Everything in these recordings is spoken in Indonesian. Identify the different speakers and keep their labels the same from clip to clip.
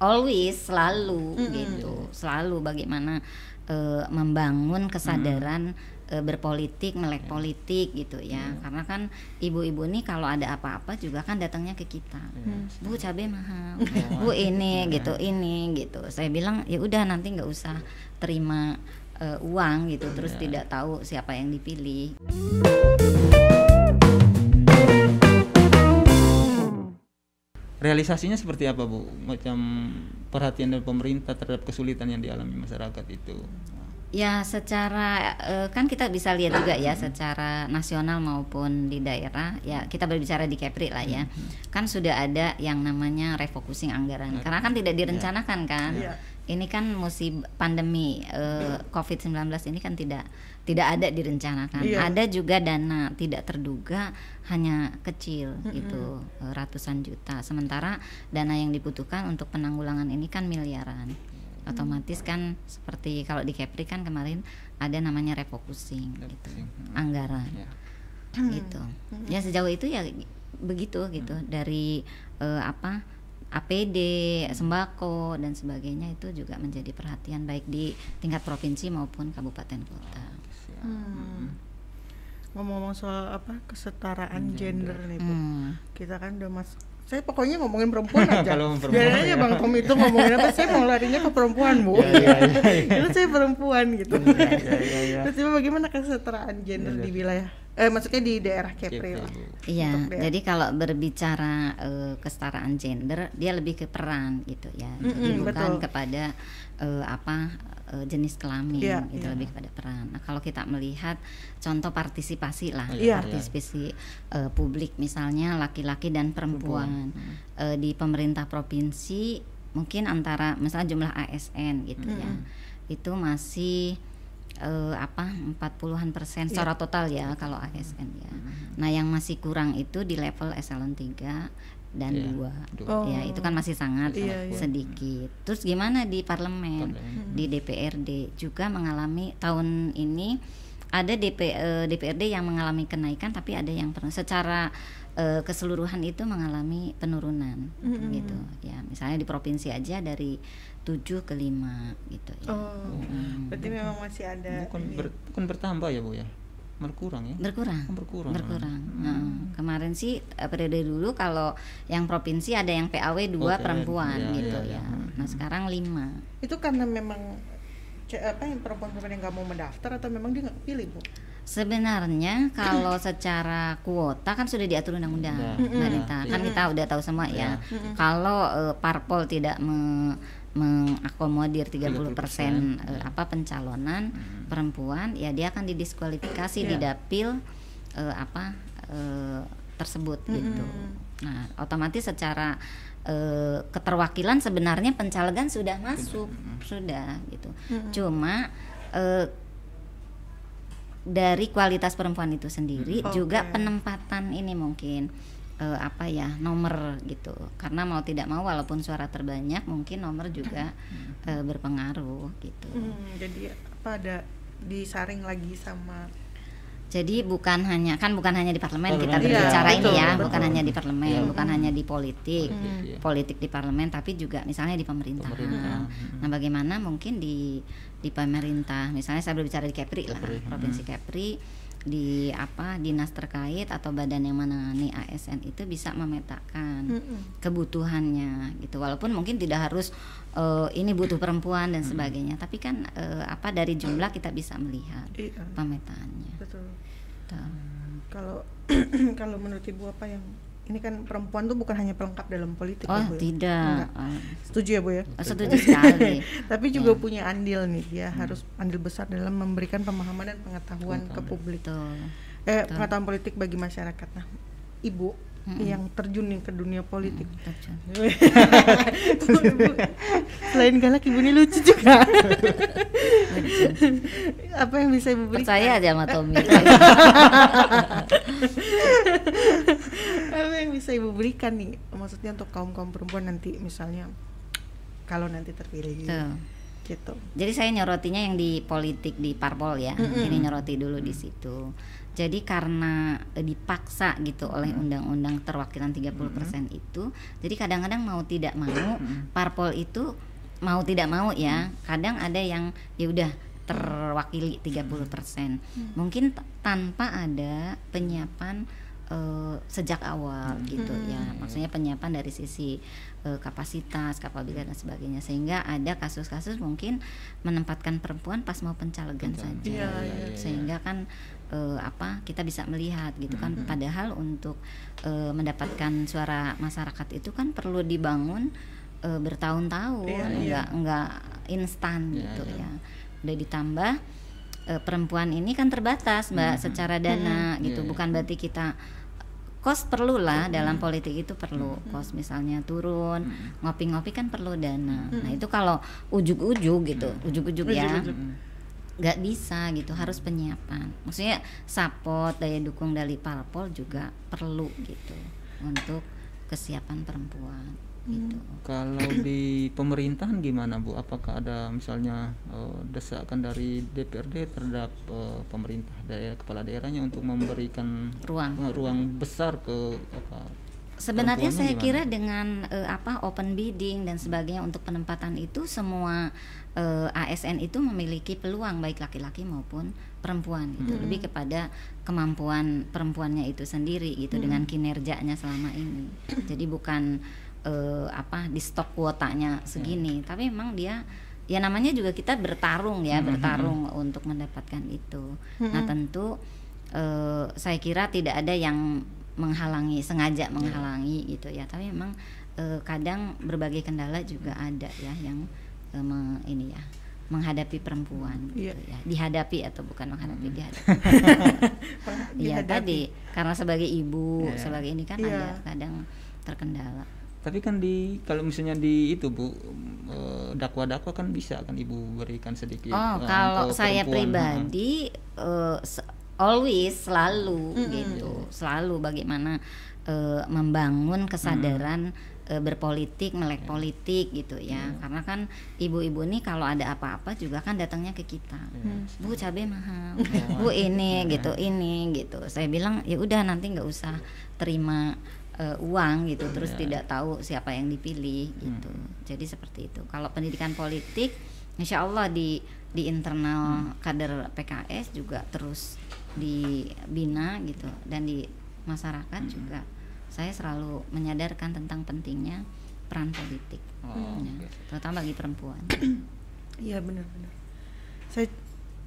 Speaker 1: always selalu gitu. Selalu bagaimana eh, membangun kesadaran eh, berpolitik melek politik gitu ya. Karena kan ibu-ibu nih kalau ada apa-apa juga kan datangnya ke kita. Bu cabai mahal. Bu ini gitu ini gitu. Saya bilang ya udah nanti nggak usah terima eh, uang gitu. Terus tidak tahu siapa yang dipilih
Speaker 2: Realisasinya seperti apa Bu? Macam perhatian dari pemerintah terhadap kesulitan yang dialami masyarakat itu.
Speaker 1: Ya secara eh, kan kita bisa lihat juga ya secara nasional maupun di daerah ya kita berbicara di Kepri lah ya kan sudah ada yang namanya refocusing anggaran karena kan tidak direncanakan kan
Speaker 3: Iya.
Speaker 1: Ini kan musim pandemi eh, COVID-19 ini kan tidak tidak ada direncanakan.
Speaker 3: Iya.
Speaker 1: ada juga dana tidak terduga hanya kecil itu eh, ratusan juta. Sementara dana yang dibutuhkan untuk penanggulangan ini kan miliaran. Otomatis kan seperti kalau di Kepri kan kemarin ada namanya refocusing gitu
Speaker 2: hmm.
Speaker 1: anggaran.
Speaker 2: Ya.
Speaker 1: gitu. Ya sejauh itu ya begitu gitu. Dari eh, apa APD sembako dan sebagainya itu juga menjadi perhatian baik di tingkat provinsi maupun kabupaten kota
Speaker 3: Hmm. Ngomong-ngomong soal apa kesetaraan gender, nih Bu.
Speaker 1: Hmm.
Speaker 3: Kita kan udah mas saya pokoknya ngomongin perempuan aja.
Speaker 2: Perempuan,
Speaker 3: aja
Speaker 2: ya.
Speaker 3: Bang Tom itu ngomongin apa, saya mau larinya ke perempuan, Bu.
Speaker 2: Ya, ya, ya, ya.
Speaker 3: Itu saya perempuan gitu.
Speaker 2: Ya, ya, ya, ya.
Speaker 3: Terus bagaimana kesetaraan gender
Speaker 2: Ya,
Speaker 3: di wilayah eh maksudnya di daerah Kepri lah.
Speaker 1: Iya, jadi kalau berbicara eh, kesetaraan gender, dia lebih ke peran gitu ya, jadi
Speaker 3: Mm-mm,
Speaker 1: bukan
Speaker 3: betul.
Speaker 1: kepada eh, apa eh, jenis kelamin,
Speaker 3: Iya,
Speaker 1: gitu
Speaker 3: iya.
Speaker 1: lebih kepada peran. Nah, kalau kita melihat contoh partisipasi lah,
Speaker 3: Iya.
Speaker 1: partisipasi eh, publik misalnya laki-laki dan perempuan Eh, di pemerintah provinsi mungkin antara misalnya jumlah ASN gitu ya, itu masih eh, apa 40-an persen
Speaker 3: Iya.
Speaker 1: secara total ya kalau ASN ya. Nah, yang masih kurang itu di level eselon 3 dan
Speaker 2: Iya,
Speaker 1: dua.
Speaker 3: Oh.
Speaker 1: Ya, itu kan masih sangat
Speaker 3: Iya, iya.
Speaker 1: sedikit. Terus gimana di parlemen,
Speaker 2: Parlemen.
Speaker 1: di DPRD juga mengalami tahun ini ada DP, eh, DPRD yang mengalami kenaikan tapi ada yang pernah secara eh, keseluruhan itu mengalami penurunan gitu. Ya, misalnya di provinsi aja dari 7 ke 5 gitu ya.
Speaker 3: Oh. Berarti memang masih ada
Speaker 2: Bukan ber- bukan bertambah ya Bu ya. Berkurang ya.
Speaker 1: berkurang
Speaker 2: Oh, berkurang.
Speaker 1: berkurang
Speaker 2: Hmm.
Speaker 1: Nah, kemarin sih eh, periode dulu kalau yang provinsi ada yang PAW dua
Speaker 2: Oke,
Speaker 1: perempuan
Speaker 2: iya,
Speaker 1: gitu
Speaker 2: iya,
Speaker 1: ya
Speaker 2: iya.
Speaker 1: nah sekarang lima
Speaker 3: Itu karena memang apa yang perempuan-perempuan yang nggak mau mendaftar atau memang dia nggak pilih bu?
Speaker 1: sebenarnya kalau secara kuota kan sudah diatur undang-undang. Mbak
Speaker 2: Iya.
Speaker 1: Nita kan kita udah tahu semua ya
Speaker 2: Iya.
Speaker 1: kalau eh, parpol tidak me- mengakomodir 30%
Speaker 2: 30%,
Speaker 1: eh, apa pencalonan perempuan ya dia akan didiskualifikasi di
Speaker 3: Iya.
Speaker 1: dapil eh, apa eh, tersebut gitu. Nah, otomatis secara eh, keterwakilan sebenarnya pencalegan sudah masuk, sudah gitu. Cuma eh, dari kualitas perempuan itu sendiri
Speaker 3: Hmm.
Speaker 1: juga penempatan ini mungkin eh, apa ya nomor gitu. Karena mau tidak mau walaupun suara terbanyak mungkin nomor juga eh, berpengaruh gitu.
Speaker 3: Hmm, jadi apa ada disaring lagi sama
Speaker 1: jadi bukan hanya kan bukan hanya di parlemen kita
Speaker 2: Parlemen,
Speaker 1: berbicara
Speaker 3: iya,
Speaker 1: ini
Speaker 3: betul,
Speaker 1: ya
Speaker 3: betul.
Speaker 1: bukan hanya di parlemen
Speaker 2: Iya.
Speaker 1: bukan hanya di politik
Speaker 2: Politik, iya.
Speaker 1: politik di parlemen tapi juga misalnya di pemerintahan
Speaker 2: Pemerintah.
Speaker 1: nah bagaimana mungkin di di pemerintah? Misalnya saya berbicara di Kepri lah
Speaker 2: Kepri,
Speaker 1: provinsi Kepri di apa dinas terkait atau badan yang menangani ASN itu bisa memetakan
Speaker 3: Mm-mm.
Speaker 1: kebutuhannya gitu walaupun mungkin tidak harus eh, ini butuh perempuan dan sebagainya tapi kan eh, apa dari jumlah kita bisa melihat
Speaker 3: Iya,
Speaker 1: pemetaannya
Speaker 3: betul.
Speaker 1: Tuh.
Speaker 3: Kalau kalau menurut ibu apa yang ini kan perempuan tuh bukan hanya pelengkap dalam politik
Speaker 1: oh
Speaker 3: ya, Bu, ya?
Speaker 1: tidak
Speaker 3: Enggak.
Speaker 1: Oh,
Speaker 3: Setuju ya bu ya?
Speaker 1: setuju sekali
Speaker 3: Tapi juga
Speaker 1: Ya.
Speaker 3: punya andil nih, dia harus andil besar dalam memberikan pemahaman dan pengetahuan ke
Speaker 2: Pengetahuan.
Speaker 3: publik.
Speaker 1: betul
Speaker 3: Eh, pengetahuan politik bagi masyarakat. Nah, ibu yang terjun nih ke dunia politik.
Speaker 1: Terjun.
Speaker 3: Ibu, Selain galak ibu ini lucu juga. Apa yang bisa ibu berikan?
Speaker 1: percaya aja sama Tommy
Speaker 3: bisa ibu berikan nih? Maksudnya untuk kaum kaum perempuan nanti misalnya kalau nanti terpilih.
Speaker 1: Tuh.
Speaker 3: gitu
Speaker 1: Jadi saya nyorotinya yang di politik di parpol ya. Ini nyoroti dulu di situ. Jadi karena eh, dipaksa gitu oleh undang-undang terwakilan 30% itu, jadi kadang-kadang mau tidak mau parpol itu mau tidak mau ya. Kadang ada yang ya udah terwakili 30%. Mungkin t- tanpa ada penyiapan eh, sejak awal gitu ya. Maksudnya penyiapan dari sisi eh, kapasitas, kapabilitas dan sebagainya sehingga ada kasus-kasus mungkin menempatkan perempuan pas mau pencalegan saja.
Speaker 3: Iya, iya, iya.
Speaker 1: Sehingga kan eh, apa kita bisa melihat gitu kan padahal untuk eh, mendapatkan suara masyarakat itu kan perlu dibangun eh, bertahun-tahun
Speaker 3: Iya, iya.
Speaker 1: enggak enggak instan
Speaker 2: Iya,
Speaker 1: gitu
Speaker 2: iya.
Speaker 1: ya. Udah ditambah eh, perempuan ini kan terbatas Mbak secara dana gitu.
Speaker 2: Iya, iya.
Speaker 1: Bukan berarti kita kos perlu lah dalam politik itu perlu kos misalnya turun ngopi-ngopi kan perlu dana. Nah itu kalau ujuk-ujuk gitu ujuk-ujuk ya.
Speaker 3: Ujuk-ujuk.
Speaker 1: nggak bisa gitu harus penyiapan. Maksudnya support daya dukung dari parpol juga perlu gitu untuk kesiapan perempuan gitu
Speaker 2: Kalau di pemerintahan gimana Bu? Apakah ada misalnya eh, desakan dari DPRD terhadap eh, pemerintah daerah kepala daerahnya untuk memberikan
Speaker 1: ruang
Speaker 2: eh, ruang besar ke apa?
Speaker 1: Sebenarnya saya
Speaker 2: gimana?
Speaker 1: kira dengan eh, apa open bidding dan sebagainya untuk penempatan itu semua eh, ASN itu memiliki peluang baik laki-laki maupun perempuan gitu. Lebih kepada kemampuan perempuannya itu sendiri gitu dengan kinerjanya selama ini. Jadi bukan eh, apa di stok kuotanya segini, tapi memang dia ya namanya juga kita bertarung ya, bertarung untuk mendapatkan itu. Nah, tentu eh, saya kira tidak ada yang menghalangi sengaja menghalangi gitu ya. Tapi memang eh, kadang berbagai kendala juga ada ya yang eh, me- ini ya menghadapi perempuan gitu
Speaker 3: Iya.
Speaker 1: ya. Dihadapi atau bukan menghadapi dihadapi
Speaker 3: Dihadapi.
Speaker 1: Iya tadi karena sebagai ibu
Speaker 2: Iya.
Speaker 1: sebagai ini kan
Speaker 3: Iya.
Speaker 1: ada kadang terkendala
Speaker 2: Tapi kan di kalau misalnya di itu Bu eh, dakwa-dakwa kan bisa kan Ibu berikan sedikit.
Speaker 1: Oh,
Speaker 2: eh,
Speaker 1: kalau saya
Speaker 2: perempuan,
Speaker 1: pribadi se- always selalu gitu, selalu bagaimana eh, membangun kesadaran eh, berpolitik, melek politik gitu ya. Karena kan ibu-ibu ini kalau ada apa-apa juga kan datangnya ke kita. Bu cabai mahal, bu ini gitu, ini gitu. Saya bilang ya udah nanti nggak usah terima eh, uang gitu, terus tidak tahu siapa yang dipilih gitu. Jadi seperti itu. Kalau pendidikan politik, insya Allah di di internal kader PKS juga terus dibina gitu dan di masyarakat juga saya selalu menyadarkan tentang pentingnya peran politik,
Speaker 2: Oh,
Speaker 1: ya,
Speaker 2: oke.
Speaker 1: terutama bagi perempuan.
Speaker 3: iya benar-benar saya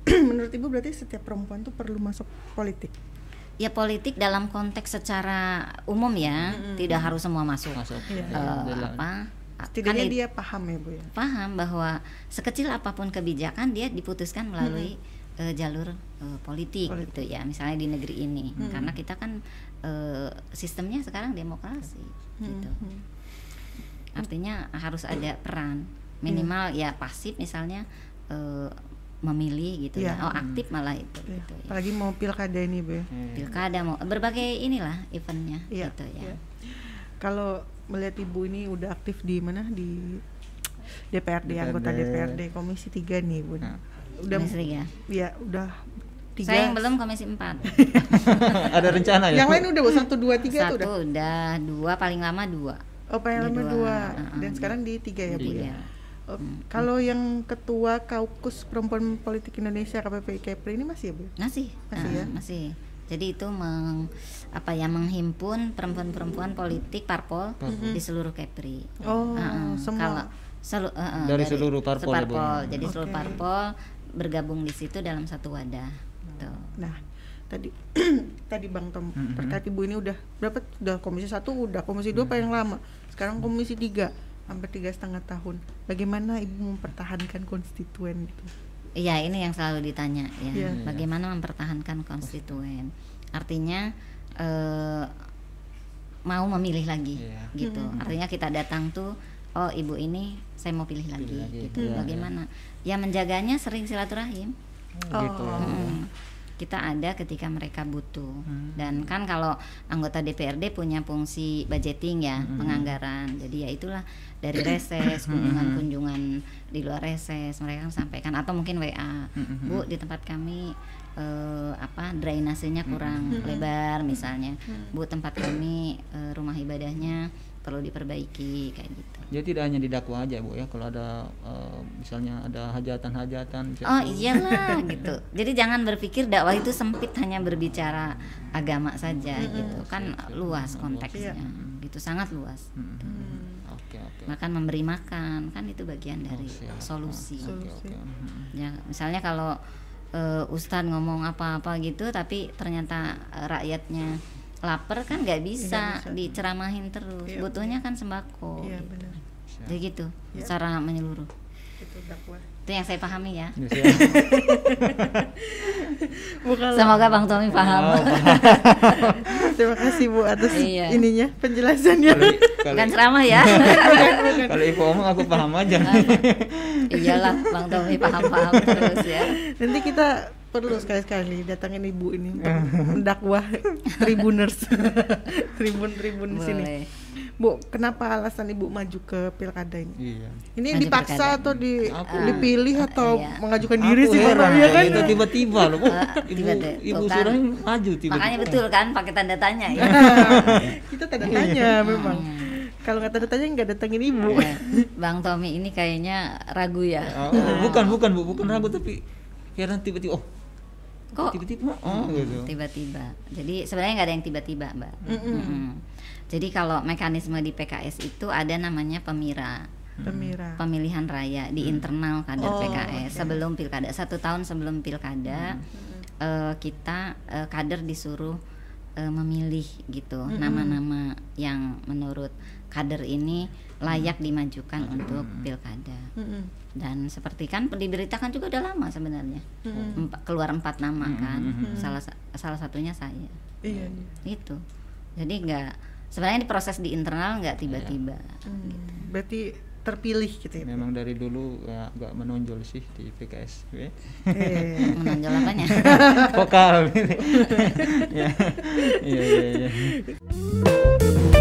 Speaker 3: menurut ibu berarti setiap perempuan tuh perlu masuk politik
Speaker 1: Ya politik dalam konteks secara umum ya, tidak harus semua masuk.
Speaker 2: Masuk.
Speaker 1: Eh,
Speaker 2: Dalam-
Speaker 1: apa?
Speaker 3: setidaknya
Speaker 1: kan
Speaker 3: dia paham ya bu ya
Speaker 1: paham bahwa sekecil apa pun kebijakan dia diputuskan melalui eh, jalur eh, politik,
Speaker 3: Politik.
Speaker 1: gitu ya misalnya di negeri ini karena kita kan eh, sistemnya sekarang demokrasi gitu
Speaker 3: Hmm.
Speaker 1: artinya harus ada peran minimal ya pasif misalnya eh, memilih gitu
Speaker 3: Iya.
Speaker 1: ya oh aktif malah itu
Speaker 3: Iya.
Speaker 1: gitu ya
Speaker 3: apalagi mau pilkada ini bu ya
Speaker 1: pilkada mau berbagai inilah eventnya
Speaker 3: Iya,
Speaker 1: gitu ya
Speaker 3: iya. Kalau melihat ibu ini udah aktif di mana di DPRD, anggota DPRD Komisi 3 nih bu.
Speaker 2: Nah.
Speaker 3: Udah
Speaker 1: Komisi tiga.
Speaker 3: ya udah tiga.
Speaker 1: saya yang belum komisi 4
Speaker 2: Ada rencana ya?
Speaker 3: Yang lain udah bu satu dua tiga
Speaker 1: satu
Speaker 3: tuh udah.
Speaker 1: udah dua paling lama dua
Speaker 3: Oh paling lama
Speaker 1: dua,
Speaker 3: dua.
Speaker 1: uh-uh.
Speaker 3: Dan sekarang di tiga ya bu ya. Oh, Kalau yang ketua Kaukus Perempuan Politik Indonesia KPPI Kepri ini masih ya bu?
Speaker 1: masih
Speaker 3: Masih
Speaker 1: ah,
Speaker 3: ya?
Speaker 1: masih jadi itu meng, apa ya menghimpun perempuan-perempuan politik parpol di seluruh Kepri
Speaker 3: Oh
Speaker 1: Ah, ah.
Speaker 3: semua.
Speaker 1: kalau selu- ah, ah,
Speaker 2: Dari seluruh parpol ya, Bu?
Speaker 1: jadi seluruh
Speaker 3: Oke.
Speaker 1: parpol bergabung di situ dalam satu wadah Tuh.
Speaker 3: Nah, tadi tadi Bang Tom terkait Ibu ini udah berapa udah komisi satu udah komisi dua paling lama. Sekarang komisi tiga hampir tiga setengah tahun. Bagaimana Ibu mempertahankan konstituen itu?
Speaker 1: Iya, ini yang selalu ditanya ya.
Speaker 3: Iya.
Speaker 1: Bagaimana mempertahankan konstituen? Artinya eh, mau memilih lagi,
Speaker 2: Iya.
Speaker 1: gitu. Artinya kita datang tuh, oh ibu ini saya mau pilih lagi,
Speaker 2: lagi,
Speaker 1: gitu.
Speaker 2: iya,
Speaker 1: Bagaimana? Ya menjaganya sering silaturahim.
Speaker 2: Oh, gitu.
Speaker 3: Oh.
Speaker 1: Kita ada ketika mereka butuh.
Speaker 2: Hmm.
Speaker 1: dan kan kalau anggota DPRD punya fungsi budgeting ya
Speaker 2: Hmm.
Speaker 1: penganggaran. Jadi ya itulah dari reses kunjungan-kunjungan di luar reses mereka kan sampaikan. Atau mungkin WA
Speaker 2: Hmm.
Speaker 1: Bu di tempat kami eh, apa drainasenya kurang lebar misalnya. Bu tempat kami eh, rumah ibadahnya perlu diperbaiki kayak gitu
Speaker 2: Jadi tidak hanya didakwa aja bu ya, kalau ada eh, misalnya ada hajatan-hajatan.
Speaker 1: Oh iyalah gitu. Jadi jangan berpikir dakwah itu sempit hanya berbicara agama saja gitu. Kan luas konteksnya. Gitu sangat luas.
Speaker 2: Hmm, hmm, hmm. Oke oke.
Speaker 1: Bahkan memberi makan kan itu bagian dari
Speaker 2: Oh, siap.
Speaker 1: solusi.
Speaker 2: Oke oke. Hmm.
Speaker 1: Ya, misalnya kalau eh, ustadz ngomong apa-apa gitu tapi ternyata eh, rakyatnya lapar kan nggak bisa,
Speaker 3: bisa.
Speaker 1: diceramahin terus.
Speaker 3: Iya,
Speaker 1: Butuhnya kan sembako.
Speaker 3: iya
Speaker 1: gitu.
Speaker 3: benar.
Speaker 1: Jadi gitu
Speaker 3: Iya.
Speaker 1: secara menyeluruh.
Speaker 3: itu dakwah
Speaker 1: Itu yang saya pahami ya.
Speaker 2: Ya,
Speaker 3: bukan
Speaker 1: Semoga Bang Tommy paham.
Speaker 2: Oh, paham.
Speaker 3: terima kasih bu atas
Speaker 1: Iya.
Speaker 3: ininya penjelasannya
Speaker 2: Kalau
Speaker 1: Bukan ceramah ya.
Speaker 2: kalau ibu omong aku paham aja.
Speaker 1: Iyalah Bang Tommy paham-paham terus ya.
Speaker 3: nanti kita perlu sekali-sekali datangin ibu ini untuk mendakwah tribuners tribun-tribun di sini bu kenapa alasan ibu maju ke pilkada ini
Speaker 2: Iya.
Speaker 3: ini
Speaker 1: Maju
Speaker 3: dipaksa
Speaker 1: pilkada.
Speaker 3: atau di,
Speaker 2: Aku-
Speaker 3: dipilih atau
Speaker 1: iya.
Speaker 3: mengajukan diri
Speaker 2: Aku
Speaker 3: sih
Speaker 2: heran,
Speaker 3: Bapak, ya kan
Speaker 2: itu tiba-tiba loh. Oh,
Speaker 1: Eh,
Speaker 2: ibu
Speaker 1: tiba-tiba.
Speaker 2: ibu
Speaker 1: kan.
Speaker 2: Surah maju tiba-tiba.
Speaker 1: Makanya betul kan pakai tanda tanya ya.
Speaker 3: kita tanda tanya memang kalau nggak tanda tanya nggak datangin ibu
Speaker 1: Ya, Bang Tommy ini kayaknya ragu ya.
Speaker 2: Oh, bukan bukan bu, bukan ragu tapi heran tiba-tiba oh
Speaker 1: Kok
Speaker 2: tiba-tiba oh gitu.
Speaker 1: tiba-tiba? Jadi sebenarnya nggak ada yang tiba-tiba, Mbak. Mm-mm. Jadi kalau mekanisme di PKS itu ada namanya pemira.
Speaker 3: Pemira
Speaker 1: pemilihan raya di internal kader
Speaker 3: Oh,
Speaker 1: PKS
Speaker 3: oke.
Speaker 1: sebelum pilkada satu tahun sebelum pilkada eh, kita eh, kader disuruh eh, memilih gitu nama-nama yang menurut kader ini layak dimajukan untuk pilkada.
Speaker 3: Mm-mm.
Speaker 1: dan seperti kan diberitakan juga udah lama sebenarnya. Empa- keluar empat nama kan. Salah sa- salah satunya saya.
Speaker 3: Iya iya.
Speaker 1: Itu jadi nggak sebenarnya proses di internal nggak tiba-tiba.
Speaker 3: Hmm, berarti terpilih gitu ya
Speaker 2: Memang dari dulu ya, agak menonjol sih di PKS. ya.
Speaker 3: Eh,
Speaker 1: menonjol apanya
Speaker 2: Vokal. ya. Iya iya iya.